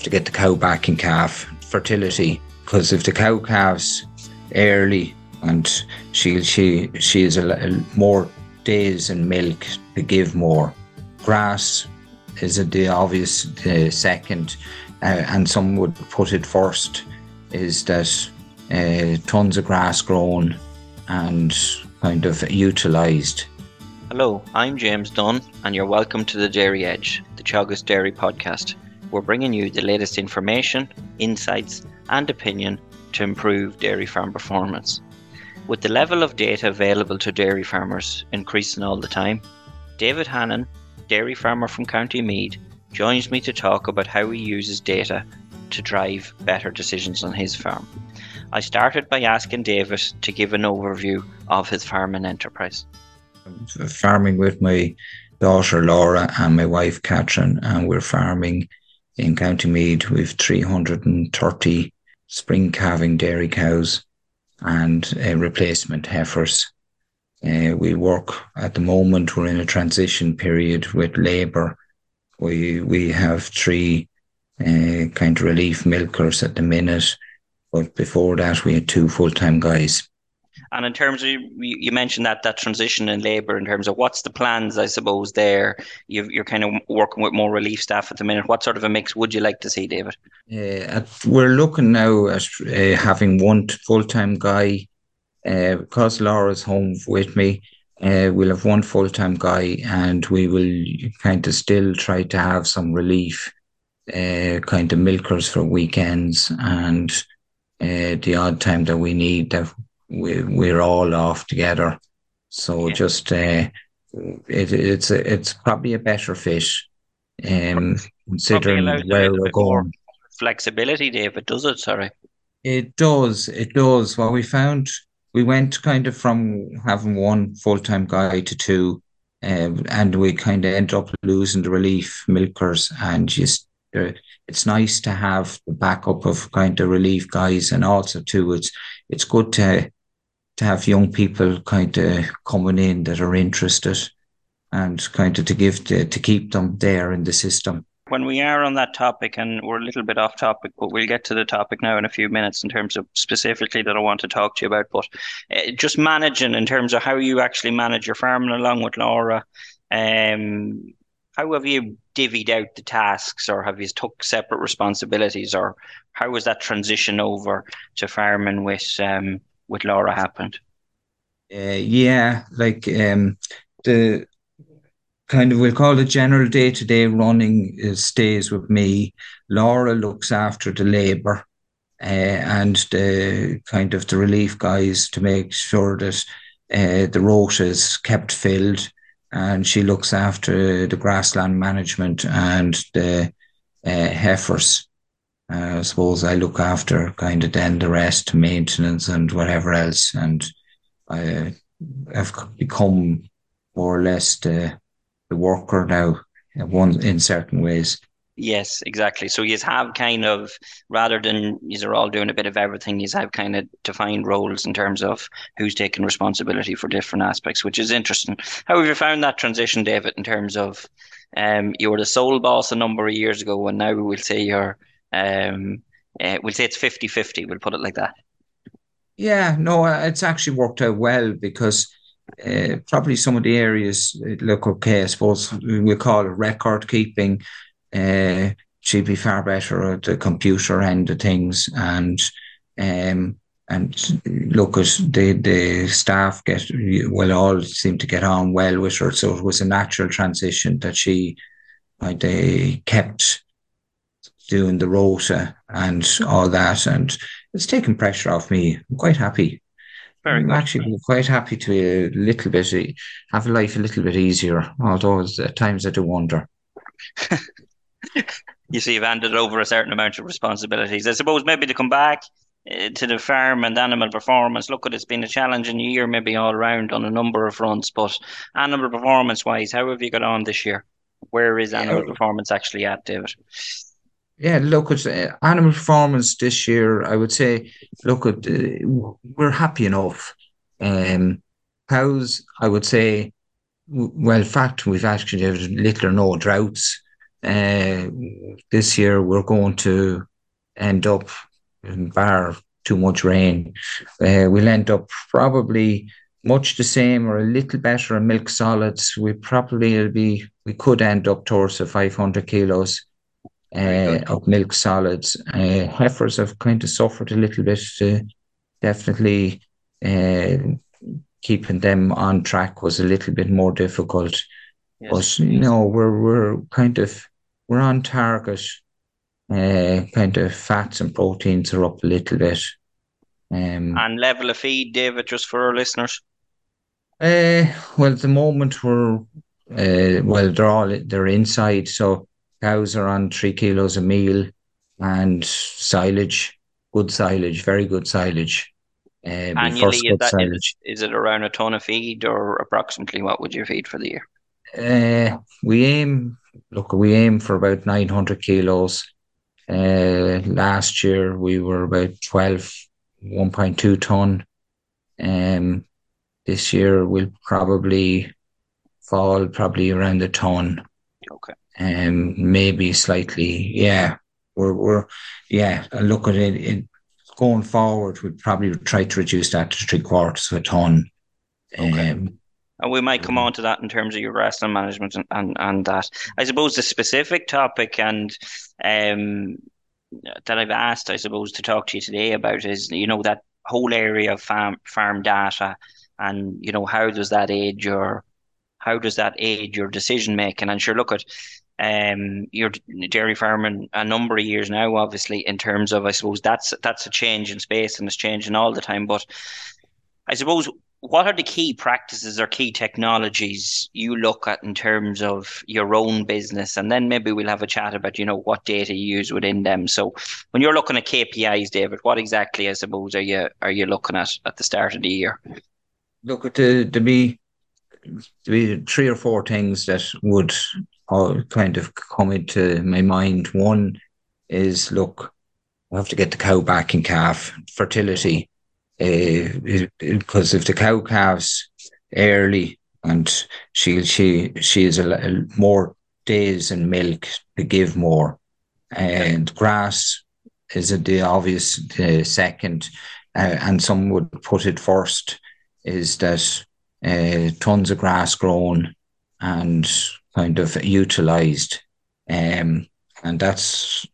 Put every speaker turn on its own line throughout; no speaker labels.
have to get the cow back in calf fertility because if the cow calves early and she she she is a, more days in milk to give more. Grass is a, the obvious second, uh, and some would put it first. Is that uh, tons of grass grown and kind of utilised.
Hello, I'm James Dunne, and you're welcome to the Dairy Edge, the Teagasc Dairy podcast. We're bringing you the latest information, insights, and opinion to improve dairy farm performance. With the level of data available to dairy farmers increasing all the time, David Hannon, dairy farmer from County Meath, joins me to talk about how he uses data to drive better decisions on his farm. I started by asking David to give an overview of his farming enterprise.
Farming with my daughter Laura and my wife Catherine, and we're farming in County Meath with 330 spring calving dairy cows and uh, replacement heifers. Uh, we work at the moment. We're in a transition period with labour. We we have three uh, kind of relief milkers at the minute, but before that we had two full time guys.
And in terms of you mentioned that that transition in labour, in terms of what's the plans, I suppose there you are kind of working with more relief staff at the minute. What sort of a mix would you like to see, David?
Uh, we're looking now at uh, having one full time guy uh, because Laura's home with me. Uh, we'll have one full time guy, and we will kind of still try to have some relief, uh, kind of milkers for weekends and uh, the odd time that we need that we we're all off together. So yeah. just uh, it, it's a, it's probably a better fit, um, considering where we're going.
Flexibility, David, does it? Sorry.
It does. It does. What we found, we went kind of from having one full time guy to two, um, and we kind of end up losing the relief milkers, and just uh, it's nice to have the backup of kind of relief guys, and also too, it's it's good to to have young people kind of coming in that are interested and kind of to give to, to keep them there in the system.
When we are on that topic, and we're a little bit off topic, but we'll get to the topic now in a few minutes in terms of specifically that I want to talk to you about. But uh, just managing in terms of how you actually manage your farming along with Laura. Um, how have you divvied out the tasks, or have you took separate responsibilities, or how was that transition over to farming with um, with Laura happened?
Uh, yeah, like um, the kind of we'll call it general day to day running uh, stays with me. Laura looks after the labour uh, and the kind of the relief guys to make sure that uh, the rota is kept filled, and she looks after the grassland management and the uh, heifers. Uh, I suppose I look after kind of then the rest, maintenance and whatever else. And I have become more or less the, the worker now, one in certain ways.
Yes, exactly. So you have kind of rather than you are all doing a bit of everything, you have kind of defined roles in terms of who's taking responsibility for different aspects, which is interesting. How have you found that transition, David, in terms of um, you were the sole boss a number of years ago, and now we'll say you're um, uh, we'll say it's 50 50, we'll put it like that.
Yeah, no, uh, it's actually worked out well because uh, probably some of the areas look okay. I suppose we call it record keeping. Uh, she'd be far better at the computer end of things, and um, and look at the the staff get well all seem to get on well with her. So it was a natural transition that she they kept doing the rota and all that, and it's taken pressure off me. I'm quite happy. Very I'm actually quite happy to be a little bit have life a little bit easier. Although at times I do wonder.
you see, you've handed over a certain amount of responsibilities. I suppose maybe to come back uh, to the farm and animal performance. Look, at it's been a challenging year, maybe all around on a number of fronts. But animal performance wise, how have you got on this year? Where is animal yeah. performance actually at, David?
Yeah, look at uh, animal performance this year. I would say, look at uh, we're happy enough. Um, cows, I would say, well, fact, we've actually had little or no droughts. uh, this year we're going to end up, bar too much rain, uh, we'll end up probably much the same or a little better in milk solids. We probably will be we could end up towards the 500 kilos uh, of milk solids. Uh, heifers have kind of suffered a little bit. Definitely, uh, keeping them on track was a little bit more difficult. Yes. But you know, we're we're kind of we're on target. Uh, kind of fats and proteins are up a little bit.
Um, and level of feed, David, just for our listeners.
Uh, well, at the moment we're uh, well, they're all they're inside, so cows are on three kilos a meal, and silage, good silage, very good silage.
Uh, Annually, is, that, silage. Is, is it around a ton of feed, or approximately what would you feed for the year?
Uh, we aim look, we aim for about nine hundred kilos. Uh, last year we were about 12, 1.2 ton. Um, this year will probably fall probably around a ton.
Okay.
Um, maybe slightly, yeah. We're we're yeah. Look at it, it going forward. We'd probably try to reduce that to three quarters of a ton. Okay. Um,
and we might come on to that in terms of your wrestling management and, and, and that. I suppose the specific topic and um, that I've asked, I suppose, to talk to you today about is, you know, that whole area of farm farm data and you know how does that aid your how does that aid your decision making and sure look at um your dairy farming a number of years now obviously in terms of i suppose that's that's a change in space and it's changing all the time. But i suppose what are the key practices or key technologies you look at in terms of your own business? And then maybe we'll have a chat about you know what data you use within them. So when you're looking at kpis david what exactly i suppose are you are you looking at at the start of the year?
Look at the to be to be three or four things that would kind of come into my mind. One is look, I have to get the cow back in calf fertility, because uh, if the cow calves early and she she she is a, more days in milk to give more, and grass is a, the obvious second, uh, and some would put it first is that uh, tons of grass grown and kind of utilized. Um, and that's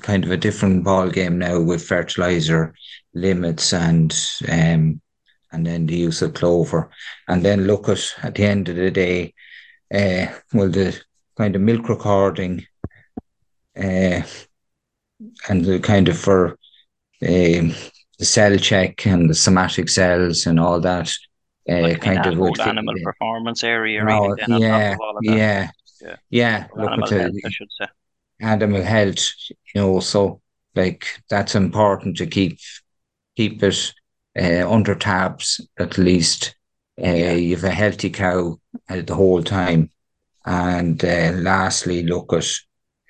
kind of a different ball game now with fertilizer limits and um, and then the use of clover. And then look at at the end of the day, uh, well the kind of milk recording uh, and the kind of for um, the cell check and the somatic cells and all that.
Uh, like kind of would animal fit, performance area.
No, yeah, yeah, yeah, yeah.
At health, I should say.
Animal health, you know, so like that's important to keep keep it uh, under tabs at least. Uh, yeah. You have a healthy cow uh, the whole time, and uh, lastly, look at,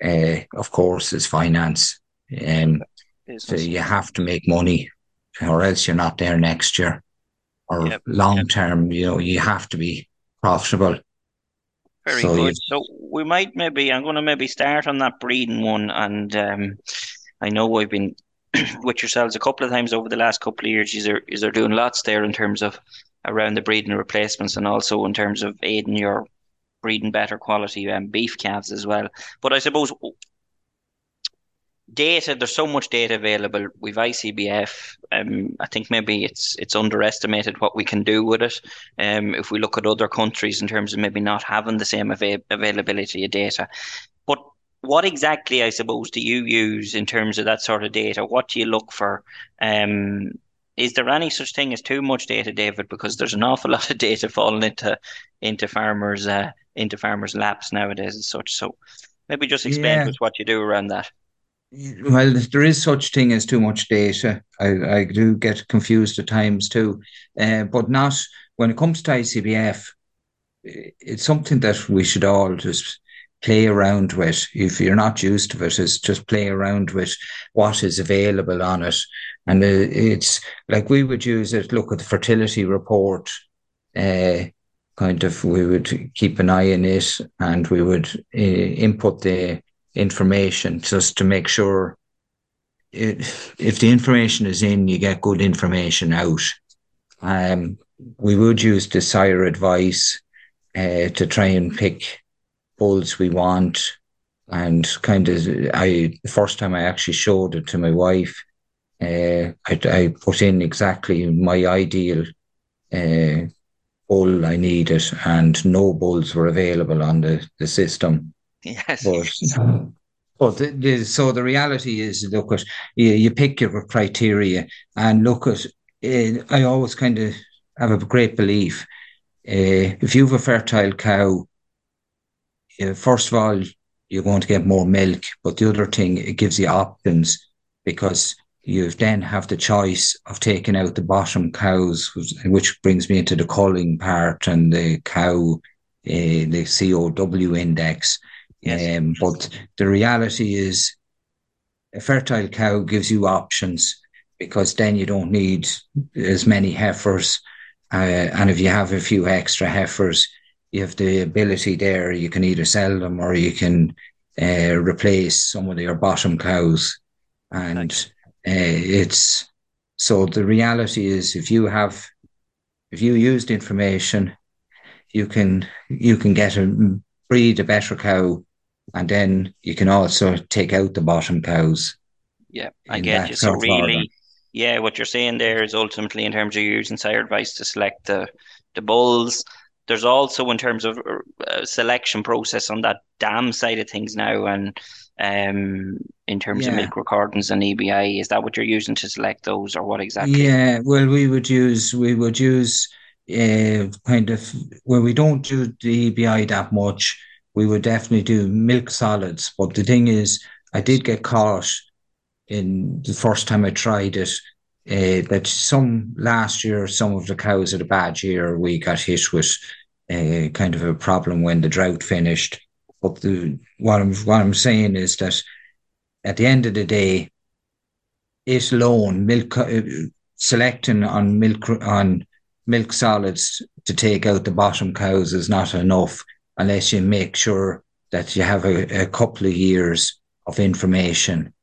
uh, of course, is finance. Um, so you have to make money or else you're not there next year. Or yep. long term, you know, you have to be profitable.
Very so good. So we might maybe I'm going to maybe start on that breeding one, and um, I know I've been with yourselves a couple of times over the last couple of years. Is there is there doing lots there in terms of around the breeding replacements, and also in terms of aiding your breeding better quality um, beef calves as well. But I suppose data there's so much data available with icbf um, i think maybe it's it's underestimated what we can do with it. Um, if we look at other countries in terms of maybe not having the same av- availability of data. But what exactly i suppose do you use in terms of that sort of data? What do you look for? Um, is there any such thing as too much data david? Because there's an awful lot of data falling into into farmers uh, into farmers laps nowadays and such. So maybe just explain yeah. what you do around that
well, there is such thing as too much data. I, I do get confused at times too, uh, but not when it comes to ICBF. It's something that we should all just play around with. If you're not used to it, is just play around with what is available on it, and it's like we would use it. Look at the fertility report. Uh, kind of we would keep an eye on it and we would uh, input the information just to make sure it, if the information is in, you get good information out. Um, we would use the sire advice uh, to try and pick bulls we want. And kind of, I the first time I actually showed it to my wife, uh, I, I put in exactly my ideal uh, bull I needed, and no bulls were available on the, the system.
Yes.
But, but the, the, so the reality is, look at you, you pick your criteria and look at. Uh, I always kind of have a great belief. Uh, if you have a fertile cow, uh, first of all, you're going to get more milk. But the other thing, it gives you options because you then have the choice of taking out the bottom cows, which brings me into the culling part and the cow, uh, the COW index. Yes. Um, but the reality is, a fertile cow gives you options because then you don't need as many heifers. Uh, and if you have a few extra heifers, you have the ability there. You can either sell them or you can uh, replace some of your bottom cows. And uh, it's so the reality is if you have, if you use the information, you can you can get a breed a better cow and then you can also take out the bottom cows.
Yeah, I get you. So really, order. yeah, what you're saying there is ultimately in terms of using sire advice to select the the bulls. There's also in terms of uh, selection process on that dam side of things now, and um, in terms yeah. of milk recordings and EBI, is that what you're using to select those, or what exactly?
Yeah, well, we would use we would use uh, kind of where we don't do the EBI that much we would definitely do milk solids. But the thing is, I did get caught in the first time I tried it. Uh, that some last year, some of the cows had a bad year. We got hit with uh, kind of a problem when the drought finished. But the, what I'm what I'm saying is that at the end of the day, it alone milk uh, selecting on milk on milk solids to take out the bottom cows is not enough unless you make sure that you have a, a couple of years of information.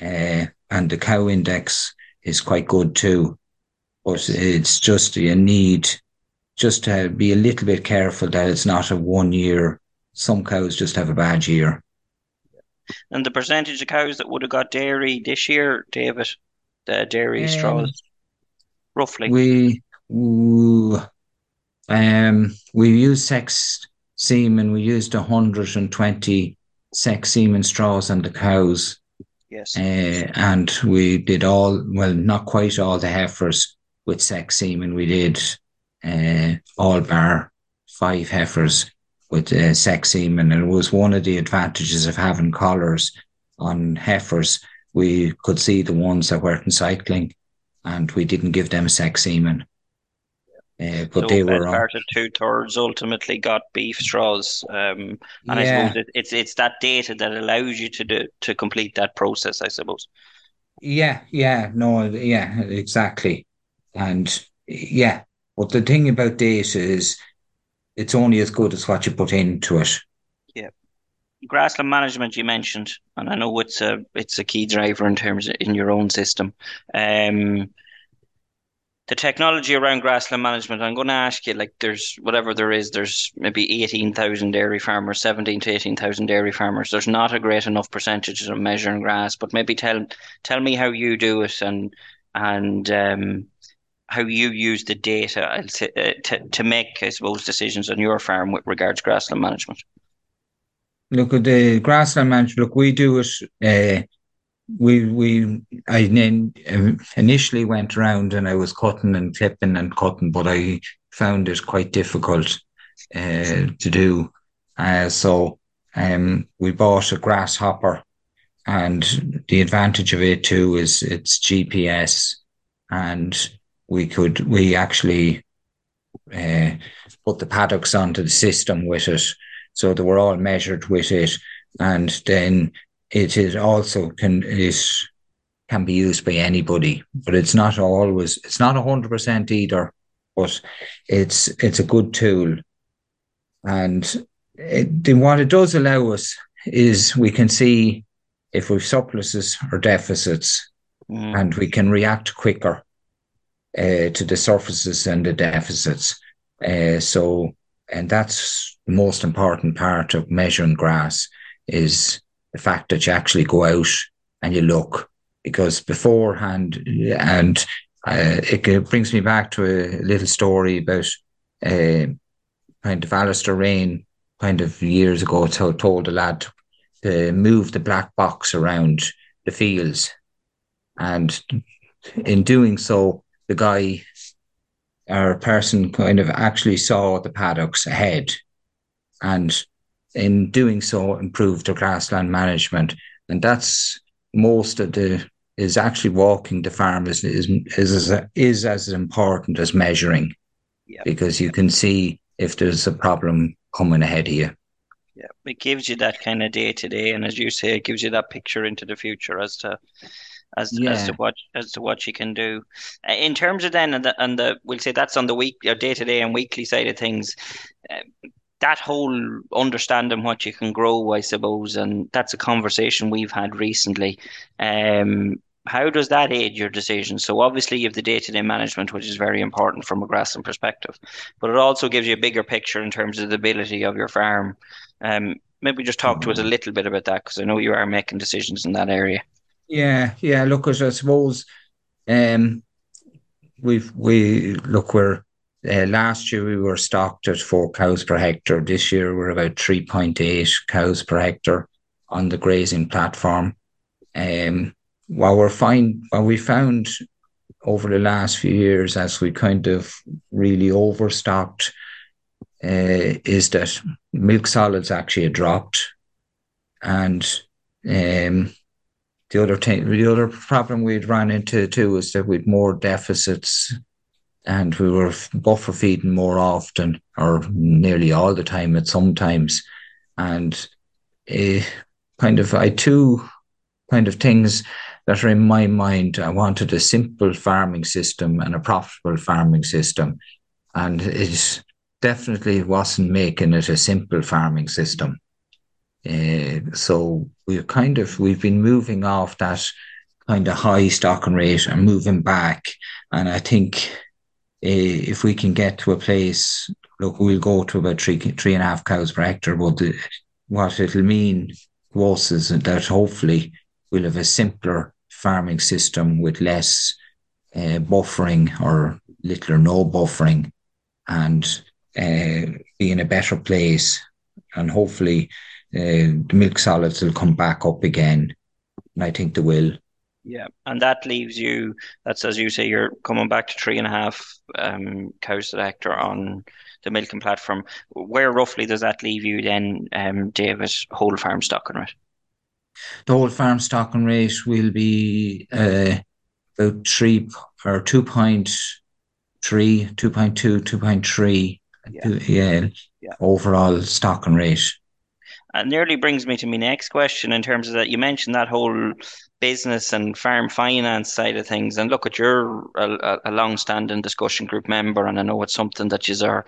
Uh, and the cow index is quite good too. But it's just you need just to be a little bit careful that it's not a one year. Some cows just have a bad year.
And the percentage of cows that would have got dairy this year, David, the dairy um, straws, roughly.
We, um, we use sex semen, we used 120 sex semen straws on the cows.
Yes.
Uh, and we did all, well, not quite all the heifers with sex semen. We did uh, all bar five heifers with uh, sex semen. And it was one of the advantages of having collars on heifers. We could see the ones that weren't cycling and we didn't give them sex semen. Uh, but so they were
part of two thirds ultimately got beef straws, um, and yeah. I suppose it, it's it's that data that allows you to do to complete that process. I suppose.
Yeah, yeah, no, yeah, exactly, and yeah, but the thing about data is, it's only as good as what you put into it.
Yeah, grassland management you mentioned, and I know it's a it's a key driver in terms of in your own system. Um, the technology around grassland management, I'm going to ask you, like, there's whatever there is, there's maybe 18,000 dairy farmers, 17 to 18,000 dairy farmers. There's not a great enough percentage of measuring grass, but maybe tell tell me how you do it and and um, how you use the data uh, to, to make, I suppose, decisions on your farm with regards to grassland management.
Look at the grassland management. Look, we do it. Uh, we we I initially went around and I was cutting and clipping and cutting, but I found it quite difficult uh, to do. Uh, so um, we bought a grasshopper, and the advantage of it too is it's GPS, and we could we actually uh, put the paddocks onto the system with it, so they were all measured with it, and then it is also can is can be used by anybody, but it's not always it's not hundred percent either. but it's it's a good tool. And it, then what it does allow us is we can see if we've surpluses or deficits, mm. and we can react quicker uh, to the surfaces and the deficits. Uh, so, and that's the most important part of measuring grass is the fact that you actually go out and you look. Because beforehand and uh, it brings me back to a little story about uh, kind of Alistair Rain kind of years ago to, told a lad to move the black box around the fields. And in doing so the guy or person kind of actually saw the paddocks ahead. And in doing so improve their grassland management. And that's most of the is actually walking the farm is is is, is as important as measuring. Because you can see if there's a problem coming ahead of you
yeah it gives you that kind of day to day. And as you say it gives you that picture into the future as to as yeah. as to what as to what you can do. Uh, in terms of then and the, and the we'll say that's on the week or day to day and weekly side of things uh, that whole understanding what you can grow, I suppose, and that's a conversation we've had recently. Um, how does that aid your decision? So obviously you have the day-to-day management, which is very important from a grassland perspective, but it also gives you a bigger picture in terms of the ability of your farm. Um, maybe just talk to us a mm-hmm. little bit about that because I know you are making decisions in that area.
Yeah, yeah. Look, I suppose um, we've we look we're uh, last year we were stocked at four cows per hectare. This year we're about three point eight cows per hectare on the grazing platform. Um, what we're find what we found over the last few years as we kind of really overstocked uh, is that milk solids actually dropped and um, the other thing the other problem we'd run into too is that we'd more deficits and we were buffer feeding more often or nearly all the time at sometimes and uh, kind of I two kind of things that are in my mind. I wanted a simple farming system and a profitable farming system. And it definitely wasn't making it a simple farming system. Uh, so we've kind of we've been moving off that kind of high stocking rate and moving back. And I think if we can get to a place, look, we'll go to about three three and a half cows per hectare. But the, what it'll mean to us is that hopefully we'll have a simpler farming system with less uh, buffering or little or no buffering and uh, be in a better place. And hopefully uh, the milk solids will come back up again. And I think they will.
Yeah, and that leaves you. That's as you say, you're coming back to three and a half um, cows per hectare on the milking platform. Where roughly does that leave you then, um, David, whole farm stocking rate?
The whole farm stocking rate will be uh, about three or 2.3, 2.2, 2.3 yeah. yeah, yeah. overall stocking rate.
And nearly brings me to my next question in terms of that you mentioned that whole business and farm finance side of things. And look, at you're a, a long-standing discussion group member, and I know it's something that you are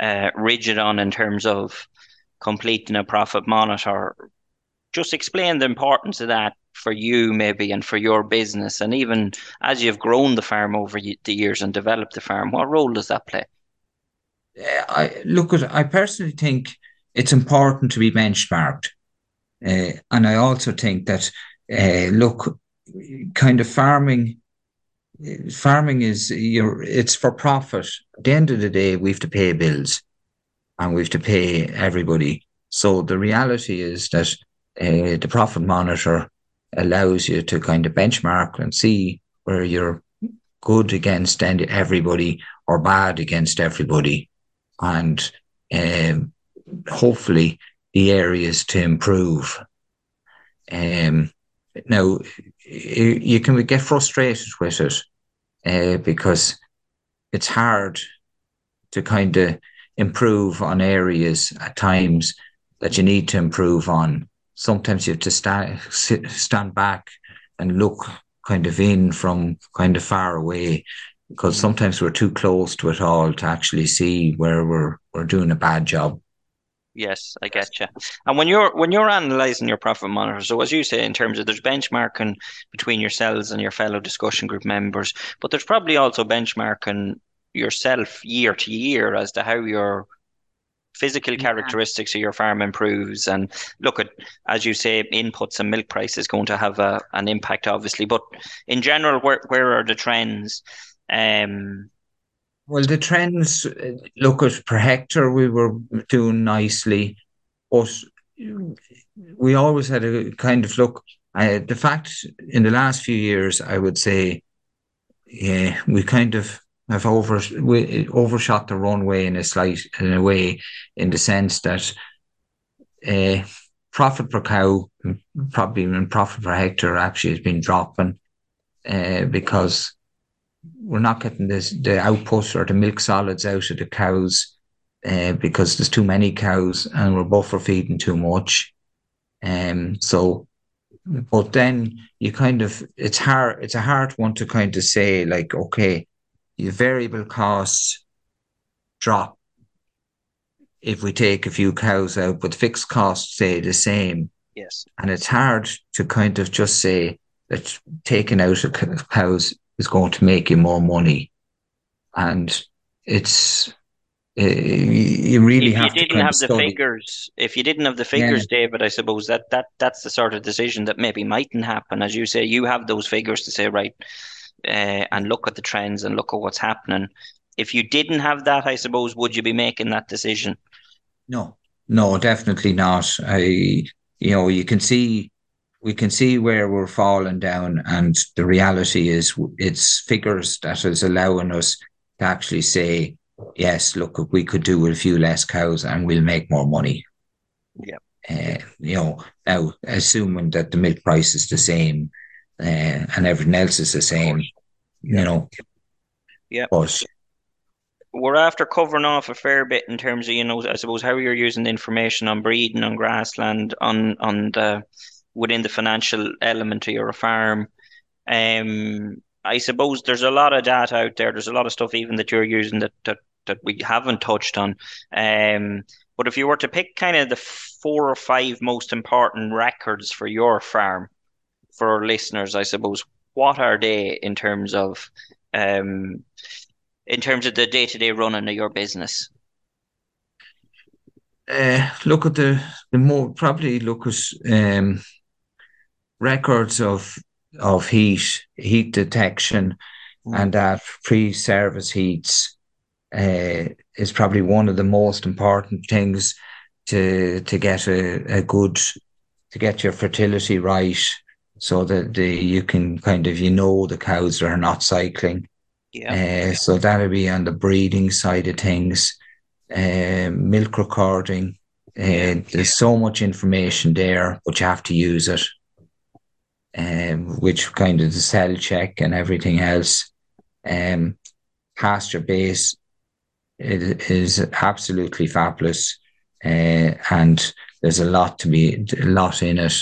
uh, rigid on in terms of completing a profit monitor just explain the importance of that for you maybe and for your business and even as you've grown the farm over the years and developed the farm what role does that play
i look at i personally think it's important to be benchmarked uh, and i also think that uh, look kind of farming farming is you it's for profit. At the end of the day we have to pay bills and we have to pay everybody. So the reality is that uh, the profit monitor allows you to kind of benchmark and see where you're good against everybody or bad against everybody, and um, hopefully the areas to improve. Um, now, you can get frustrated with it uh, because it's hard to kind of improve on areas at times that you need to improve on sometimes you have to stand stand back and look kind of in from kind of far away because sometimes we're too close to it all to actually see where we're we're doing a bad job.
Yes, I get you. And when you're when you're analysing your profit monitor, so as you say, in terms of there's benchmarking between yourselves and your fellow discussion group members, but there's probably also benchmarking yourself year to year as to how your physical yeah. characteristics of your farm improves. And look at, as you say, inputs and milk price is going to have a, an impact, obviously. But in general, where where are the trends? Um,
well, the trends look at per hectare, we were doing nicely, but we always had a kind of look. Uh, the fact in the last few years, I would say, yeah, we kind of have over we overshot the runway in a slight in a way, in the sense that uh, profit per cow, probably even profit per hectare, actually has been dropping uh, because we're not getting this the output or the milk solids out of the cows uh, because there's too many cows and we're buffer feeding too much. Um, so, but then you kind of it's hard. It's a hard one to kind of say like, okay, your variable costs drop if we take a few cows out, but fixed costs stay the same.
Yes,
and it's hard to kind of just say that taking out a cows is going to make you more money. And it's, uh, you really
if
have
you didn't have the study. figures if you didn't have the figures yeah. david i suppose that that that's the sort of decision that maybe mightn't happen as you say you have those figures to say right uh, and look at the trends and look at what's happening if you didn't have that i suppose would you be making that decision
no no definitely not i you know you can see we can see where we're falling down, and the reality is it's figures that is allowing us to actually say, yes, look, we could do with a few less cows and we'll make more money.
Yeah.
Uh, you know, now assuming that the milk price is the same uh, and everything else is the same, you know.
Yeah. But we're after covering off a fair bit in terms of, you know, I suppose how you're using the information on breeding on grassland, on on the within the financial element of your farm. Um, I suppose there's a lot of data out there. There's a lot of stuff even that you're using that that, that we haven't touched on. Um, but if you were to pick kind of the four or five most important records for your farm, for our listeners, I suppose, what are they in terms of um, in terms of the day to day running of your business?
Uh, look at the the more probably at um, records of of heat, heat detection, mm. and that pre-service heats uh, is probably one of the most important things to to get a, a good to get your fertility right, so that the you can kind of you know the cows are not cycling.
Yeah.
Uh, so that'll be on the breeding side of things. Uh, milk recording. Uh, there's so much information there, but you have to use it um, which kind of the cell check and everything else. Um, PastureBase it is absolutely fabulous, uh, and there's a lot to be a lot in it.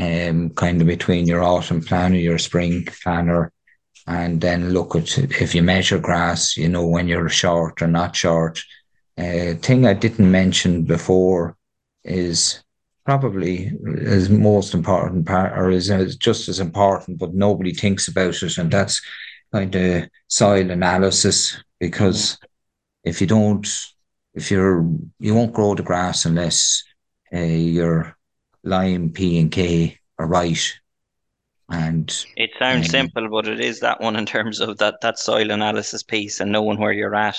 Um, kind of between your autumn planner, your spring planner, and then look at if you measure grass, you know when you're short or not short. Uh, thing I didn't mention before is probably is most important part or is, is just as important, but nobody thinks about it. And that's kind of soil analysis because if you don't, if you're, you won't grow the grass unless uh, your lime, P and K are right. And
it sounds um, simple, but it is that one in terms of that, that soil analysis piece and knowing where you're at.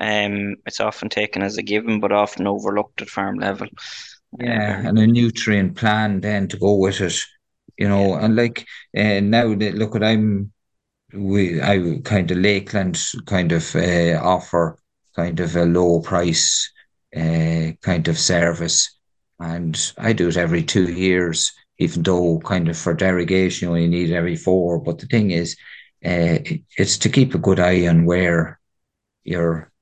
Um, it's often taken as a given, but often overlooked at farm level.
Yeah, and a nutrient plan then to go with it, you know, and like uh, now look at I'm we I kind of Lakeland kind of uh, offer kind of a low price uh, kind of service, and I do it every two years, even though kind of for derogation you only need every four. But the thing is, uh, it's to keep a good eye on where your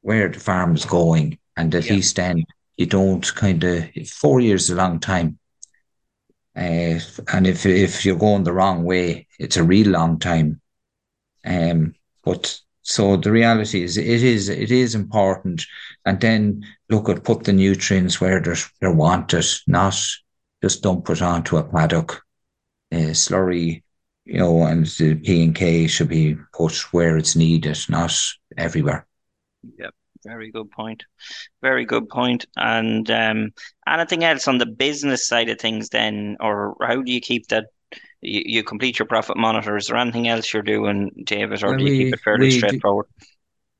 where the farm is going, and at yeah. least then you don't kind of four years is a long time. Uh, and if if you're going the wrong way, it's a real long time. Um, But so the reality is, it is it is important, and then look at put the nutrients where they're, they're wanted, not just dump it onto a paddock. Uh, slurry, you know, and the P and K should be put where it's needed, not everywhere.
Yep. Very good point. Very good point. And um, anything else on the business side of things, then, or how do you keep that? You, you complete your profit monitor. Is there anything else you're doing, David, or do you we, keep it fairly straightforward?
Do,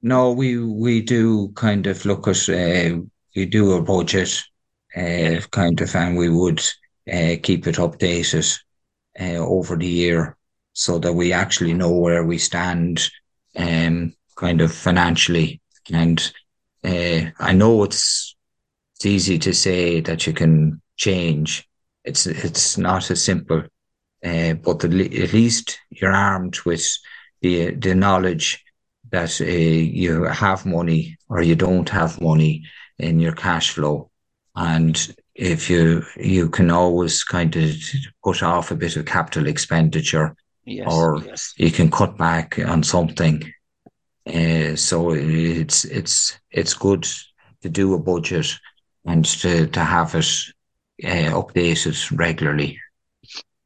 no, we we do kind of look at uh, we do a budget, uh, kind of, and we would uh, keep it updated uh, over the year so that we actually know where we stand, um, kind of financially and uh, I know it's it's easy to say that you can change. It's it's not as simple, uh, but the, at least you're armed with the the knowledge that uh, you have money or you don't have money in your cash flow, and if you you can always kind of put off a bit of capital expenditure, yes, or yes. you can cut back on something uh, so it's it's it's good to do a budget and to to have it uh, updated regularly.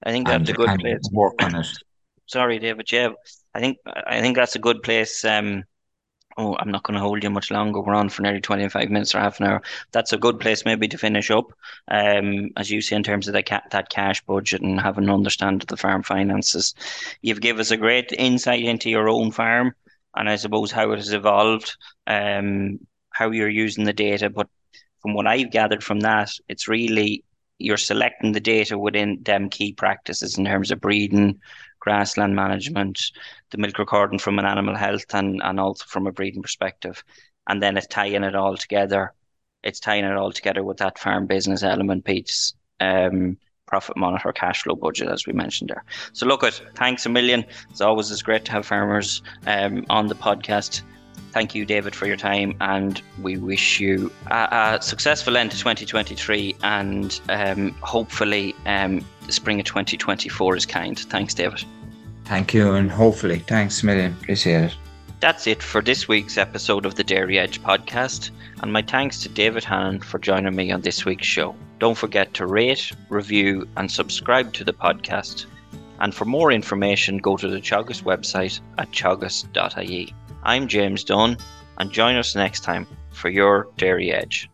I think that's a good place.
Work on it.
Sorry, David. Yeah, I think I think that's a good place. Um, oh, I'm not going to hold you much longer. We're on for nearly 25 minutes or half an hour. That's a good place maybe to finish up. Um, as you say, in terms of the ca- that cash budget and having an understanding of the farm finances, you've given us a great insight into your own farm and I suppose how it has evolved, um, how you're using the data. But from what I've gathered from that, it's really you're selecting the data within them key practices in terms of breeding, grassland management, the milk recording from an animal health and, and also from a breeding perspective. And then it's tying it all together. It's tying it all together with that farm business element piece. Um, profit monitor cash flow budget, as we mentioned there. So, look, at thanks a million. It's always it's great to have farmers um, on the podcast. Thank you, David, for your time, and we wish you a, a successful end to 2023 and um, hopefully um, spring of 2024 is kind. Thanks, David.
Thank you, and hopefully, thanks a million. Appreciate it.
That's it for this week's episode of the Dairy Edge podcast, and my thanks to David Hannon for joining me on this week's show. Don't forget to rate, review, and subscribe to the podcast. And for more information, go to the Teagasc website at teagasc.ie. I'm James Dunne, and join us next time for your Dairy Edge.